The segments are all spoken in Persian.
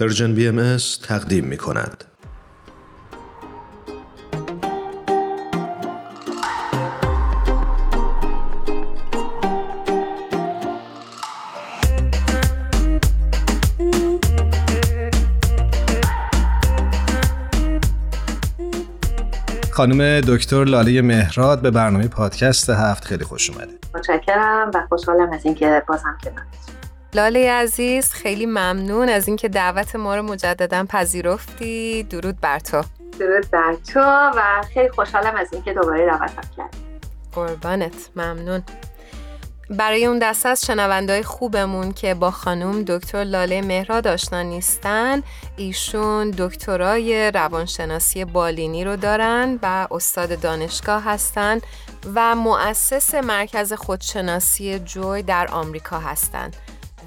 پرژن بی ام تقدیم می کند. خانم دکتر لاله مهراد به برنامه پادکست هفت خیلی خوش اومدید. متشکرم و خوشحالم از اینکه بازم کنار لاله عزیز خیلی ممنون از اینکه دعوت ما رو مجددا پذیرفتی. درود بر تو. درود بر تو و خیلی خوشحالم از اینکه دوباره دعوتم کردی. قربانت. ممنون. برای اون دسته از شنوندهای خوبمون که با خانم دکتر لاله مهراد آشنا نیستن ایشون دکترای روانشناسی بالینی رو دارن و استاد دانشگاه هستن و مؤسس مرکز خودشناسی جوی در آمریکا هستند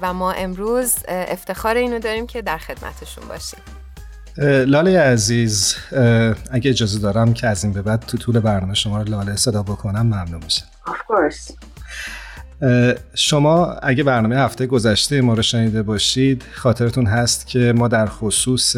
و ما امروز افتخار اینو داریم که در خدمتشون باشیم. لاله عزیز اگه اجازه دارم که از این به بعد تو طول برنامه شما رو لاله صدا بکنم ممنون میشم. شما اگه برنامه هفته گذشته ما رو شنیده باشید خاطرتون هست که ما در خصوص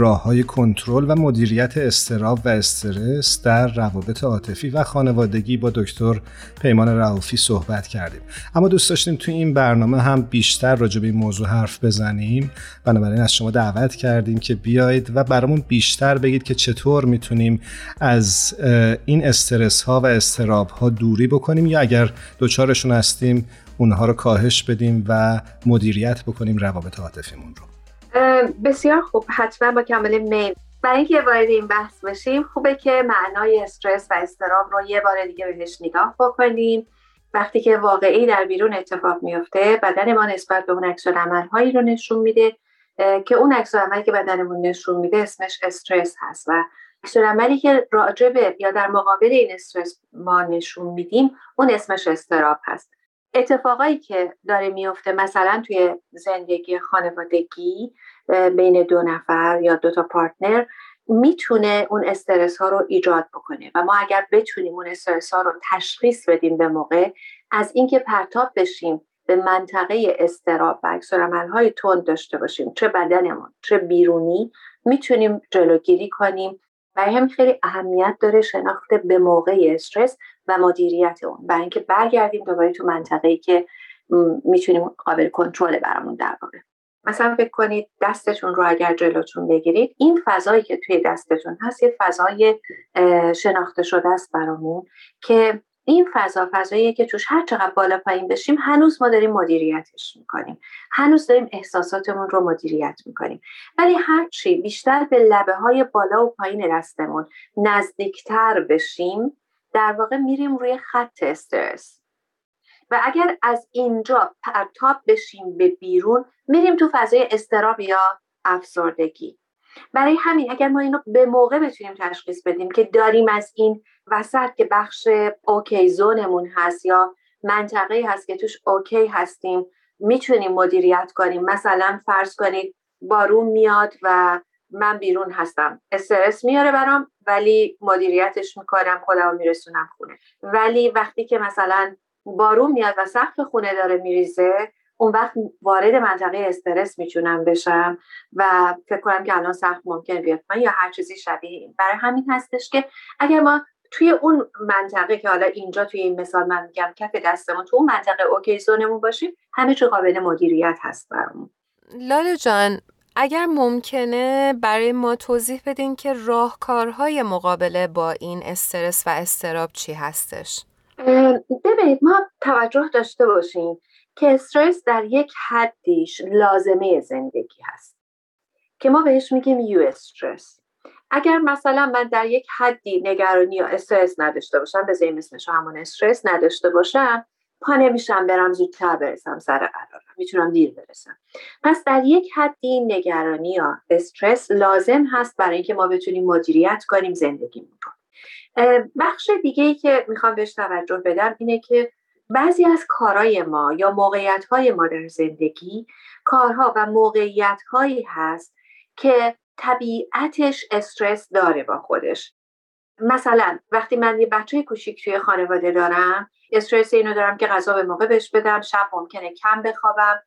راه های کنترل و مدیریت استراب و استرس در روابط عاطفی و خانوادگی با دکتر پیمان رعوفی صحبت کردیم. اما دوست داشتیم توی این برنامه هم بیشتر راجع به این موضوع حرف بزنیم. بنابراین از شما دعوت کردیم که بیایید و برامون بیشتر بگید که چطور می‌تونیم از این استرس ها و استراب ها دوری بکنیم یا اگر دچارشون هستیم اونها رو کاهش بدیم و مدیریت بکنیم روابط عاطفیمون رو. بسیار خوب. حتما با کامل میل. برای اینکه وارد این بحث بشیم خوبه که معنای استرس و استراب رو یه بار دیگه بهش نگاه بکنیم. وقتی که واقعی در بیرون اتفاق میفته بدن ما نسبت به اون عکس هایی رو نشون میده که اون عکس عملی که بدنمون نشون میده اسمش استرس هست. و عکس عملی که راجبه یا در مقابل این استرس ما نشون میدیم اون اسمش استراب هست. اتفاقایی که داره میفته مثلا توی زندگی خانوادگی بین دو نفر یا دو تا پارتنر می‌تونه اون استرس ها رو ایجاد بکنه. و ما اگر بتونیم اون استرس ها رو تشخیص بدیم به موقع از اینکه پرتاب بشیم به منطقه استراب و عکسالعمل های تند داشته باشیم چه بدنمون چه بیرونی می‌تونیم جلوگیری کنیم. برای همین خیلی اهمیت داره شناخت به موقع استرس و مدیریت اون برای اینکه برگردیم دوباره تو منطقه‌ای که می‌تونیم قابل کنترل برامون در واقع. مثلا فکر کنید دستتون رو اگر جلوتون بگیرید این فضایی که توی دستتون هست یه فضای شناخته شده است برامون که این فضا فضاییه که توش هر چقدر بالا پایین بشیم هنوز ما داریم مدیریتش می‌کنیم. هنوز داریم احساساتمون رو مدیریت می‌کنیم. ولی هرچی بیشتر به لبه های بالا و پایین دستمون نزدیکتر بشیم در واقع میریم روی خط استرس. و اگر از اینجا پرتاب بشیم به بیرون میریم تو فضای استراب یا افسردگی. برای همین اگر ما اینو به موقع بتونیم تشخیص بدیم که داریم از این وسط که بخش OK zone مون هست یا منطقه هست که توش OK هستیم می‌تونیم مدیریت کنیم. مثلا فرض کنید بارون میاد و من بیرون هستم. استرس میاره برام ولی مدیریتش می‌کنم خودم میرسونم خونه. ولی وقتی که مثلا بارون میاد و سقف خونه داره میریزه اون وقت وارد منطقه استرس می‌تونم بشم و فکر کنم که الان سخت ممکن بیاد یا هر چیزی شبیه این. برای همین هستش که اگر ما توی اون منطقه که حالا اینجا توی این مثال من میگم کف دستمون تو اون منطقه اوکی زونمون باشیم همه چی قابل مدیریت هست برامون. لاله جان اگر ممکنه برای ما توضیح بدین که راهکارهای مقابله با این استرس و استراب چی هستش؟ ببینید ما توجه داشته باشیم. که استرس در یک حدیش لازمه زندگی هست. که ما بهش میگیم یو استرس. اگر مثلا من در یک حدی نگرانی یا استرس نداشته باشم به زیر اسمش همون استرس نداشته باشم پا نمیشم برم زودتر برسم سر قرارم. می‌تونم دیر برسم. پس در یک حدی نگرانی یا استرس لازم هست برای اینکه ما بتونیم مدیریت کنیم زندگیمون رو. بخش دیگه ای که می‌خوام بهش توجه بدم اینه که بعضی از کارهای ما یا موقعیت های ما در زندگی کارها و موقعیت هایی هست که طبیعتش استرس داره با خودش. مثلا وقتی من یه بچه کوچیک توی خانواده دارم استرس اینو دارم که غذا به موقع بهش بدم شب ممکنه کم بخوابم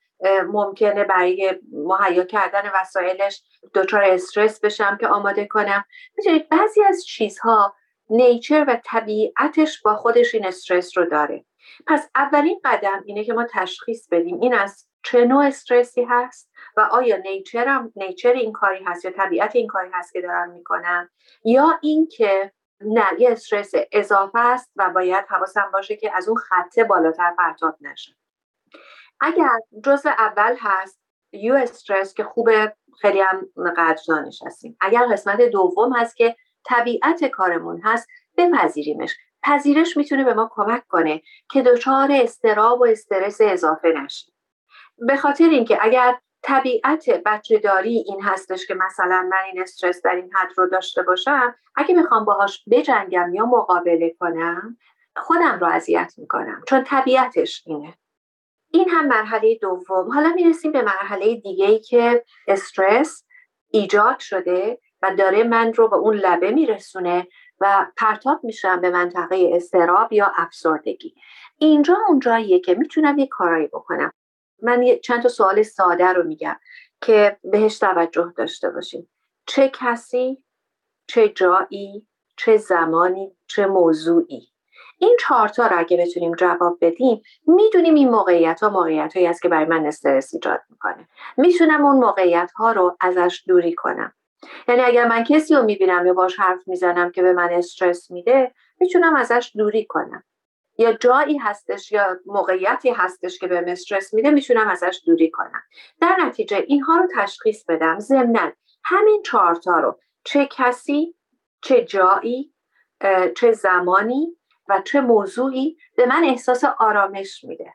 ممکنه برای مهیا کردن وسایلش دچار استرس بشم که آماده کنم. می‌دونید بعضی از چیزها نیچر و طبیعتش با خودش این استرس رو داره. پس اولین قدم اینه که ما تشخیص بدیم این از چه نوع استرسی هست و آیا نیچر, هم، نیچر این کاری هست یا طبیعت این کاری هست که دارم می‌کنم یا اینکه نه یه استرس اضافه است و باید حواسم باشه که از اون خطه بالاتر پرتاب نشه. اگر جزء اول هست یو استرس که خوبه خیلی هم قدردانش هستیم اگر قسمت دوم هست که طبیعت کارمون هست بپذیریمش. پذیرش می‌تونه به ما کمک کنه که دچار استراب و استرس اضافه نشیم به خاطر اینکه اگر طبیعت بچه داری این هستش که مثلا من این استرس در این حد رو داشته باشم اگه می‌خوام باهاش بجنگم یا مقابله کنم خودم رو اذیت می‌کنم چون طبیعتش اینه. این هم مرحله دوم. حالا می‌رسیم به مرحله دیگه ای که استرس ایجاد شده و داره من رو به اون لبه میرسونه و پرتاب میشم به منطقه استراب یا افسردگی. اینجا اونجاییه که می‌تونم یه کارایی بکنم. من چند تا سوال ساده رو میگم که بهش توجه داشته باشیم چه کسی چه جایی چه زمانی چه موضوعی؟ این چهارتا رو اگه بتونیم جواب بدیم می‌دونیم این موقعیت ها موقعیت هایی است که برای من استرس ایجاد می‌کنه. می‌تونم اون موقعیت ها رو ازش دوری کنم. یعنی اگر من کسی رو می‌بینم یا باش حرف می‌زنم که به من استرس میده می‌تونم ازش دوری کنم. یا جایی هستش یا موقعیتی هستش که به استرس میده می‌تونم ازش دوری کنم. در نتیجه اینها رو تشخیص بدم. ضمنا همین چهارتا رو چه کسی چه جایی چه زمانی و چه موضوعی به من احساس آرامش میده.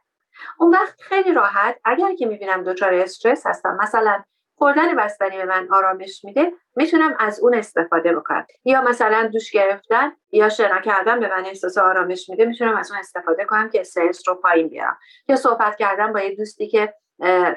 اون وقت خیلی راحت اگر که می‌بینم دچار استرس هستم مثلا خوردن بستنی به من آرامش میده می‌تونم از اون استفاده بکنم. یا مثلا دوش گرفتن یا شنا کردن به من احساس آرامش میده می‌تونم از اون استفاده کنم که استرس رو پایین بیارم. یا صحبت کردن با یه دوستی که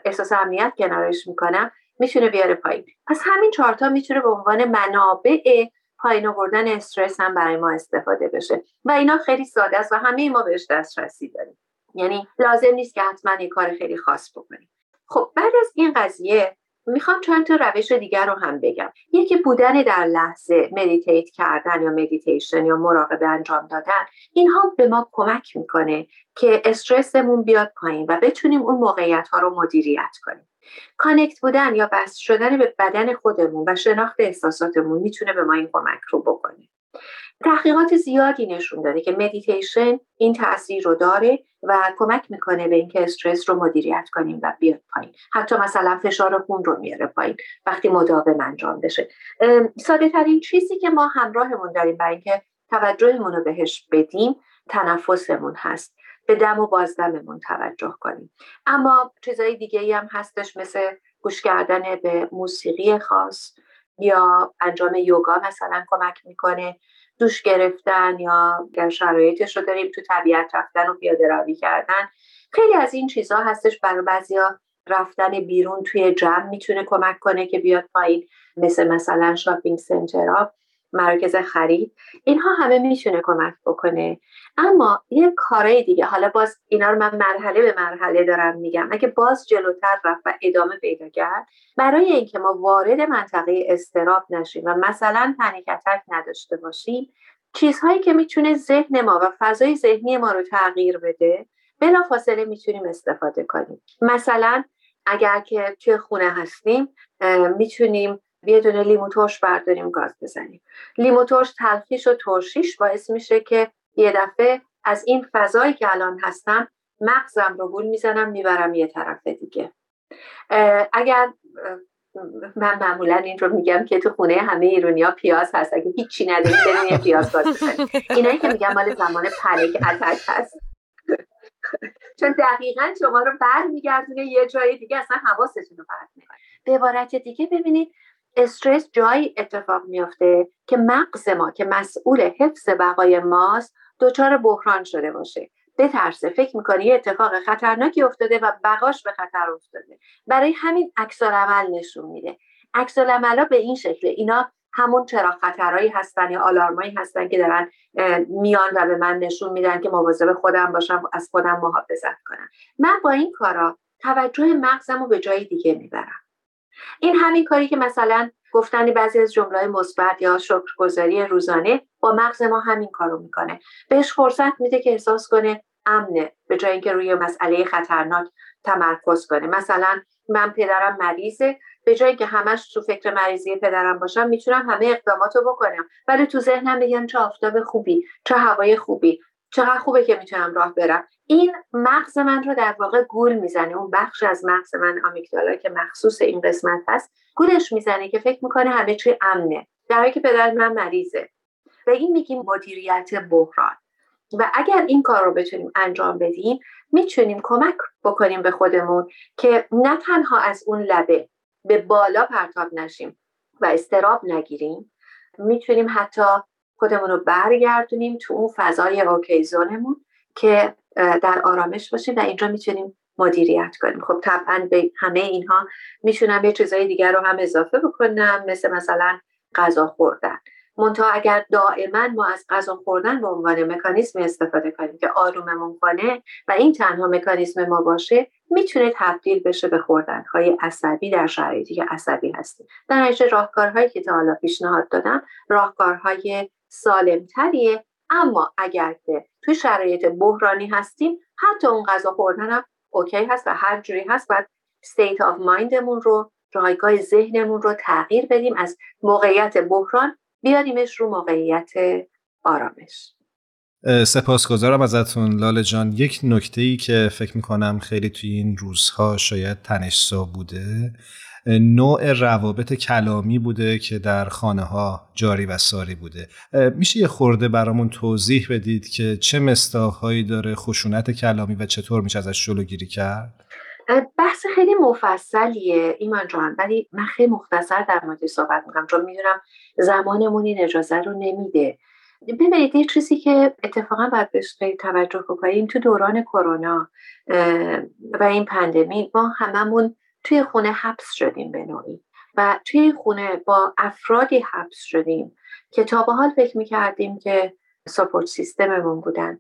احساس امنیت کنارش می‌کنم می‌تونه بیاره پایین. پس همین چهارتا می‌تونه به عنوان منابع پایین آوردن استرس هم برای ما استفاده بشه. و اینا خیلی ساده است و همه ما بهش دسترسی داریم. یعنی لازم نیست که حتما یه کار خیلی خاص بکنیم. خب بعد از این قضیه می‌خوام چند تا روش دیگر رو هم بگم. یکی بودن در لحظه meditate کردن یا مدیتیشن یا مراقبه انجام دادن. اینها به ما کمک می‌کنه که استرسمون بیاد پایین و بتونیم اون موقعیت ها رو مدیریت کنیم. connect بودن یا وصل شدن به بدن خودمون و شناخت احساساتمون می‌تونه به ما این کمک رو بکنه. تحقیقات زیادی نشون داده که مدیتیشن این تاثیر رو داره و کمک می‌کنه به اینکه استرس رو مدیریت کنیم و بیاد پایین. حتی مثلا فشار خون رو میاره پایین وقتی مداوم انجام بشه. ساده ترین چیزی که ما همراهمون داریم برای اینکه توجهمون رو بهش بدیم تنفسمون هست. به دم و بازدممون توجه کنیم. اما چیزهای دیگه ای هم هستش مثل گوش کردن به موسیقی خاص یا انجام یوگا مثلا کمک می‌کنه. دوش گرفتن یا اگر شرایطش رو داریم تو طبیعت رفتن و پیاده روی کردن خیلی از این چیزها هستش برای بعضیا رفتن بیرون توی جمع می‌تونه کمک کنه که بیاد پایین مثل مثلا شاپینگ سنترها. مراکز خرید اینها همه می‌تونه کمک بکنه. اما یه کارهای دیگه حالا باز اینا رو من مرحله به مرحله دارم میگم. اگه باز جلوتر رفت و ادامه پیدا کرد برای اینکه ما وارد منطقه استراب نشیم و مثلا پنیکتک نداشته باشیم چیزهایی که می‌تونه ذهن ما و فضای ذهنی ما رو تغییر بده بلا فاصله می‌تونیم استفاده کنیم. مثلا اگر که توی خونه هستیم می‌تونیم یه دونه لیمو ترش برداریم گاز بزنیم. لیمو ترش تلخیش و ترشیش باعث میشه که یه دفعه از این فضایی که الان هستم مغزم رو گول می‌زنم می‌برم یه طرف دیگه. اگر من معمولا این رو میگم که تو خونه همه ایرونیا پیاز هست. اگه هیچی نداریم بریم یه پیاز باز اینایی که میگم مال زمان پنیک اتک هست. چون دقیقا شما رو برمیگردونه یه جای دیگه اصلا حواستون رو می‌کنه به عبارت دیگه ببینید استرس جایی اتفاق میافته که مغز ما که مسئول حفظ بقای ماست دچار بحران شده باشه. بترسه فکر می‌کنه یه اتفاق خطرناکی افتاده و بقاش به خطر افتاده. برای همین عکس عمل نشون میده. عکس ها به این شکله اینا همون چرا خطرهایی هستن یا آلارمایی هستن که دارن میان و به من نشون میدن که مواظب خودم باشم از خودم محافظت کنم. من با این کارا توجه مغزم رو به جای دیگه می‌برم. این همین کاری که مثلا گفتن بعضی از جمله مثبت یا شکرگزاری روزانه با مغز ما همین کارو می‌کنه. بهش فرصت میده که احساس کنه امنه به جای اینکه روی مسئله خطرناک تمرکز کنه. مثلا من پدرم مریضه به جایی که همش تو فکر مریضی پدرم باشم می‌تونم همه اقداماتو بکنم. ولی تو ذهنم بگم چه آفتاب خوبی چه هوای خوبی. چقدر خوبه که می‌تونم راه برم. این مغز من رو در واقع گول می‌زنه اون بخش از مغز من آمیگدالا که مخصوص این قسمت هست گولش می‌زنه که فکر می‌کنه همه چی امنه. در حالی که پدر من مریضه. و این میگیم مدیریت بحران. و اگر این کار رو بتونیم انجام بدیم می‌تونیم کمک بکنیم به خودمون که نه تنها از اون لبه به بالا پرتاب نشیم و استراب نگیریم می‌تونیم حتی خودمون رو برگردونیم تو اون فضای اوکیزونمون که در آرامش باشیم و اینجا می‌تونیم مدیریت کنیم. خب طبعا به همه اینها می‌تونم یه چیزای دیگر رو هم اضافه بکنم مثل مثلا غذا خوردن. منتها اگر دائما ما از غذا خوردن به عنوان مکانیزم استفاده کنیم که آروممون کنه و این تنها مکانیزم ما باشه می‌تونه تبدیل بشه به خوردنهای عصبی در شرایطی که عصبی هستیم. در نتیجه راهکارهایی که تا حالا پیشنهاد دادم راهکارهای سالمتریه. اما اگر که توی شرایط بحرانی هستیم حتی اون غذا خوردن اوکی هست و هر جوری هست باید state of mindمون رو جایگاه ذهنمون رو تغییر بدیم از موقعیت بحران بیاریمش رو موقعیت آرامش. سپاسگزارم ازتون لاله جان. یک نکته ای که فکر می‌کنم خیلی توی این روزها شاید تنشسا بوده نوع روابط کلامی بوده که در خانه ها جاری و ساری بوده. میشه یه خورده برامون توضیح بدید که چه مستاهایی داره خشونت کلامی و چطور میشه ازش جلوگیری کرد؟ بحث خیلی مفصلیه ایمان جان ولی من خیلی مختصر در مورد صحبت می‌کنم چون می‌دونم زمانمون این اجازه رو نمیده. ببینید یه چیزی که اتفاقا باید بهش توجه بکنیم تو دوران کرونا و این پندمی ما هممون توی خونه حبس شدیم به نوعی و توی خونه با افرادی حبس شدیم که تا به حال فکر می‌کردیم که سپورت سیستممون بودن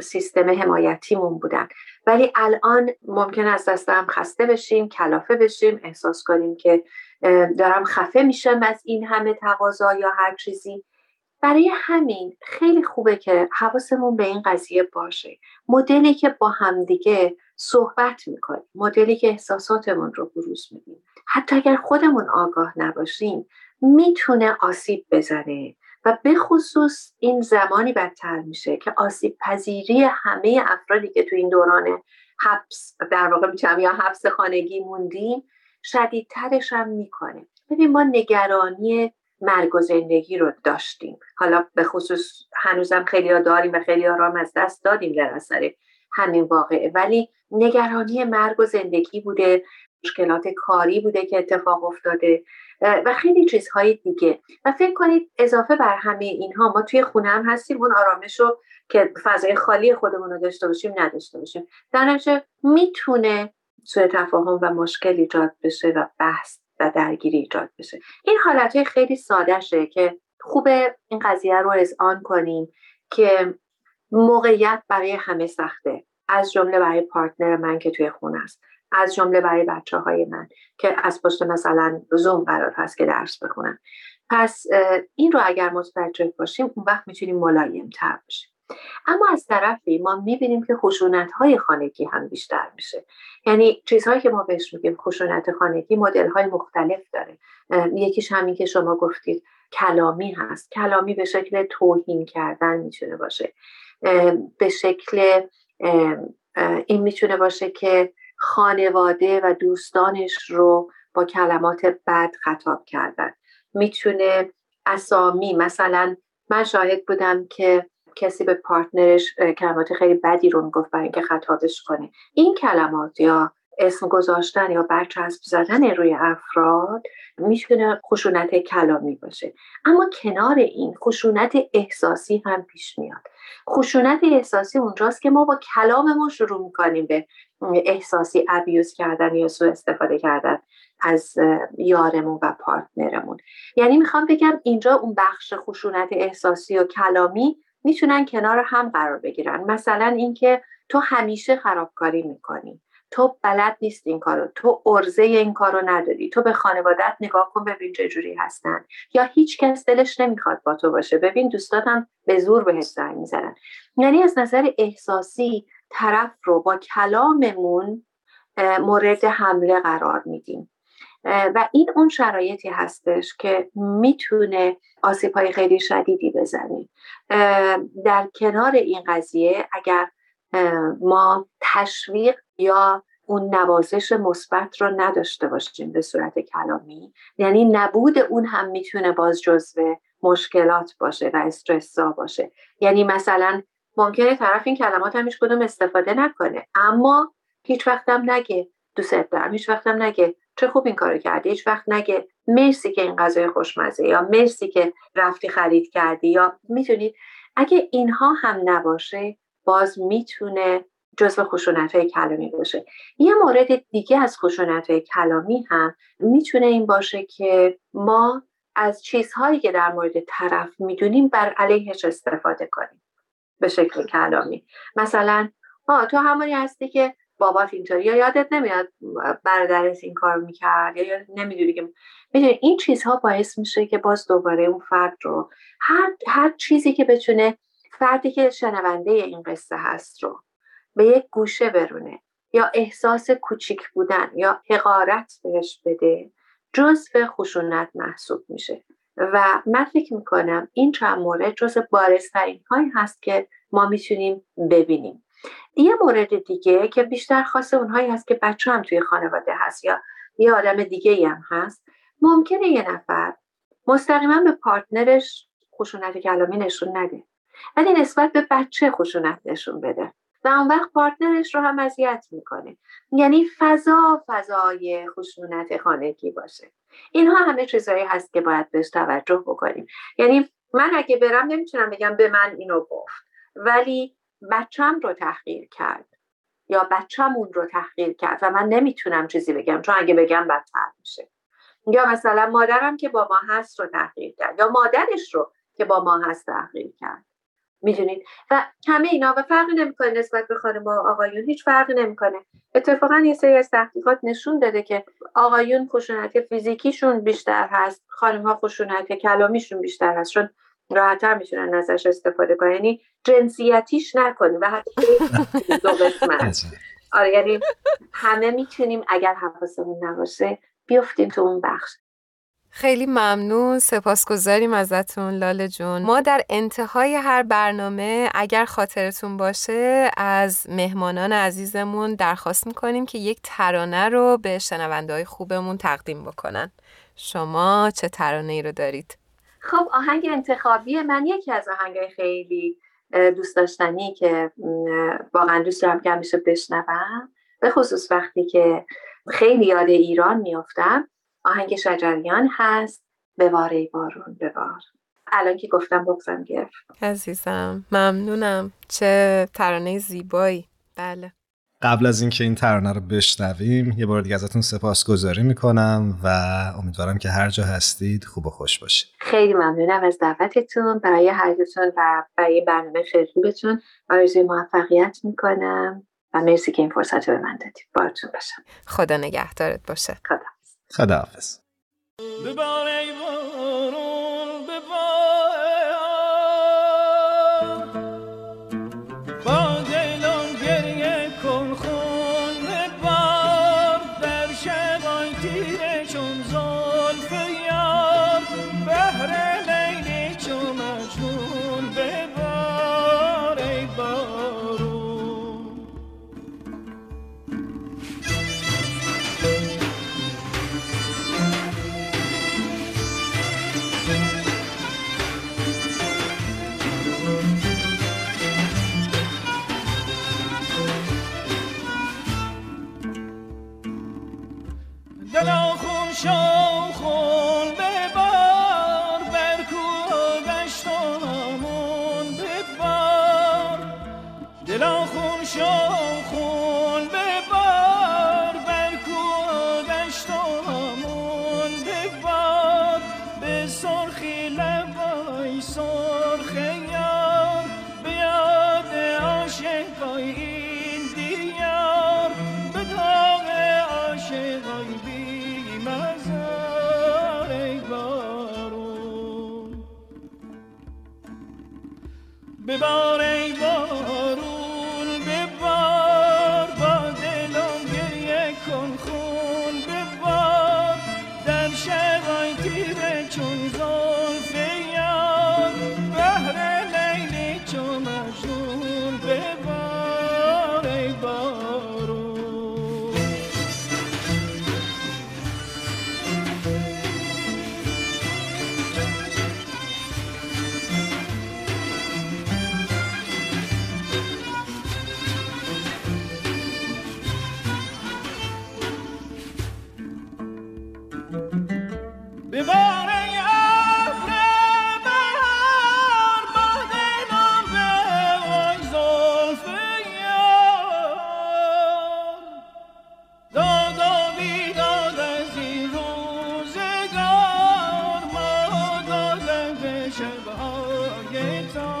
سیستم حمایتیمون بودن. ولی الان ممکن است دستم خسته بشیم کلافه بشیم احساس کنیم که دارم خفه میشم از این همه تقاضا یا هر چیزی. برای همین خیلی خوبه که حواسمون به این قضیه باشه. مدلی که با همدیگه صحبت می‌کنیم. مدلی که احساساتمون رو بروز میدیم. حتی اگر خودمون آگاه نباشیم می‌تونه آسیب بزنه و به خصوص این زمانی بدتر میشه که آسیب پذیری همه افرادی که تو این دوران حبس در واقع می‌تونم یا حبس خانگی موندیم شدیدترش هم می‌کنه. ببین ما نگرانی مرگ و زندگی رو داشتیم. حالا به خصوص هنوزم خیلی ها داریم و خیلی ها از دست دادیم در اثر همین واقعه. ولی نگرانی مرگ و زندگی بوده مشکلات کاری بوده که اتفاق افتاده و خیلی چیزهای دیگه. و فکر کنید اضافه بر همه اینها ما توی خونه هم هستیم اون آرامش رو که فضای خالی خودمون رو داشته باشیم نداشته باشیم. در نتیجه می‌تونه سوء تفاهم و مشکل ایجاد بشه و بحث و درگیری ایجاد بشه. این حالت خیلی سادهشه که خوبه این قضیه رو آن کنیم که موقعیت برای همه سخته. از جمله برای پارتنر من که توی خونه است. از جمله برای بچه های من که از پشت مثلا زوم قرار هست که درس بخونن. پس این رو اگر متوجه باشیم اون وقت می‌تونیم ملایم تر بشیم. اما از طرفی ما می‌بینیم که خشونت های خانگی هم بیشتر میشه. یعنی چیزهایی که ما بهش میگیم خشونت خانگی مدل های مختلف داره. یکیش همین که شما گفتید کلامی هست. کلامی به شکل توهین کردن می‌تونه باشه. به شکل این می‌تونه باشه که خانواده و دوستانش رو با کلمات بد خطاب کردن. می‌تونه اسامی مثلا من شاهد بودم که کسی به پارتنرش کلمات خیلی بدی رو می‌گفت برای اینکه خطابش کنه. این کلمات یا اسم گذاشتن یا برچسب زدن روی افراد می‌تونه خشونت کلامی باشه. اما کنار این خشونت احساسی هم پیش میاد. خشونت احساسی اونجاست که ما با کلاممون شروع می‌کنیم به احساسی ابیوز کردن یا سوء استفاده کردن از یارمون و پارتنرمون. یعنی می‌خوام بگم اینجا اون بخش خشونت احساسی و کلامی می‌تونن کنار هم قرار بگیرن. مثلا اینکه تو همیشه خرابکاری می‌کنی. تو بلد نیست این کارو تو ارزه این کارو نداری. تو به خانوادت نگاه کن ببین چه جوری هستن. یا هیچ کس دلش نمی‌خواد با تو باشه. ببین دوستاتم به زور بهت زنگ می‌زنن. یعنی از نظر احساسی طرف رو با کلاممون مورد حمله قرار میدیم. و این اون شرایطی هستش که می‌تونه آسیب های خیلی شدیدی بزنه. در کنار این قضیه اگر ما تشویق یا اون نوازش مثبت رو نداشته باشیم به صورت کلامی. یعنی نبود اون هم می‌تونه باز جزو مشکلات باشه و استرسا باشه. یعنی مثلا ممکنه طرف این کلمات هم هیچ کدوم استفاده نکنه. اما هیچ وقتم نگه. دوست دارم. هیچ وقتم نگه. چه خوب این کارو کردی. هیچ وقت نگه. مرسی که این غذای خوشمزه یا مرسی که رفتی خرید کردی یا می‌تونید اگه اینها هم نباشه باز می‌تونه جزو خشونت های کلامی باشه. یه مورد دیگه از خشونت های کلامی هم می‌تونه این باشه که ما از چیزهایی که در مورد طرف می‌دونیم بر علیهش استفاده کنیم به شکل کلامی. مثلا آه تو همونی هستی که بابات اینطوری یا یادت نمیاد برادرت این کار می‌کرد یا نمی‌دونی که می‌دونی این چیزها باعث میشه که باز دوباره اون فرد رو هر, هر چیزی که بتونه فردی که شنونده این قصه هست رو به یک گوشه برونه یا احساس کوچیک بودن یا حقارت بهش بده جزو خشونت محسوب میشه. و من فکر می‌کنم این چند مورد جزو بارزترین هایی هست که ما می‌تونیم ببینیم. یه مورد دیگه که بیشتر خاص اونهایی هست که بچه هم توی خانواده هست یا یه آدم دیگه هم هست ممکنه یه نفر مستقیما به پارتنرش خشونت کلامی نشون نده ولی نسبت به بچه خشونت نشون بده. و اون وقت پارتنرش رو هم اذیت می‌کنه. یعنی فضا فضای خشونت خانگی باشه. اینها همه چیزهایی هست که باید بهش توجه بکنیم. یعنی من اگه برم نمی‌تونم بگم به من اینو گفت. ولی بچم رو تحقیر کرد. یا بچم رو تحقیر کرد و من نمی‌تونم چیزی بگم چون اگه بگم بدتر میشه. یا مثلا مادرم که با ما هست رو تحقیر کرد. یا مادرش رو که با ما هست تحقیر کرد. می‌دونید. و همه اینا و فرقی نمی‌کنه نسبت به خانم و آقایون هیچ فرقی نمی‌کنه. اتفاقا یه سری از تحقیقات نشون داده که آقایون خشونت فیزیکیشون بیشتر هست خانم ها خشونت کلامیشون بیشتر هست چون راحتتر می‌تونن ازش استفاده کنن. یعنی جنسیتیش نکنیم. و حتی دو قسمت. آره یعنی همه می‌تونیم اگر حواسمون نباشه بیفتیم تو اون بخش. خیلی ممنون. سپاسگزاریم ازتون لاله جون. ما در انتهای هر برنامه اگر خاطرتون باشه از مهمانان عزیزمون درخواست می‌کنیم که یک ترانه رو به شنونده های خوبمون تقدیم بکنن. شما چه ترانه ای رو دارید؟ خب آهنگ انتخابی من یکی از آهنگای خیلی دوست داشتنی که واقعا دوست دارم که همیشه بشنوم. به خصوص وقتی که خیلی یاد ایران میافتم. آهنگ شجریان هست. به واره بارون بار الان که گفتم بغزم گرفت. عزیزم ممنونم. چه ترانه زیبایی. بله. قبل از اینکه این ترانه رو بشنویم یه بار دیگه ازتون سپاسگزاری می‌کنم و امیدوارم که هر جا هستید خوب و خوش باشید. خیلی ممنونم از دعوتتون. برای هر دوتون و برای برنامه خیلی خوبتون. آرزوی موفقیت می‌کنم و مرسی که این فرصت رو به من دادید. بارتون باشم. خدا نگهدارت باشه. خدا. خداحافظ. gates on.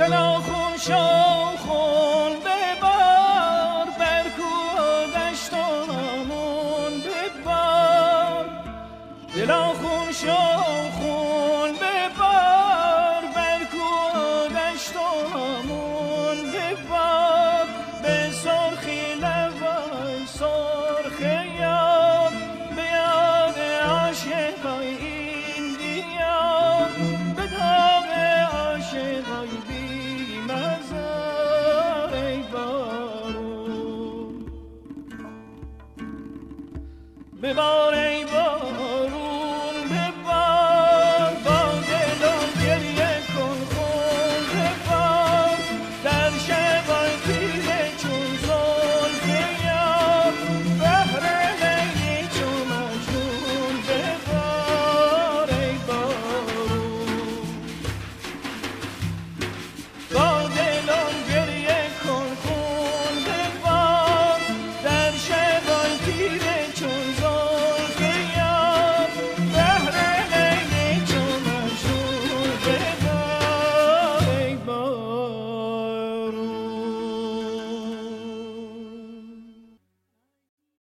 دل خوشم ببار ای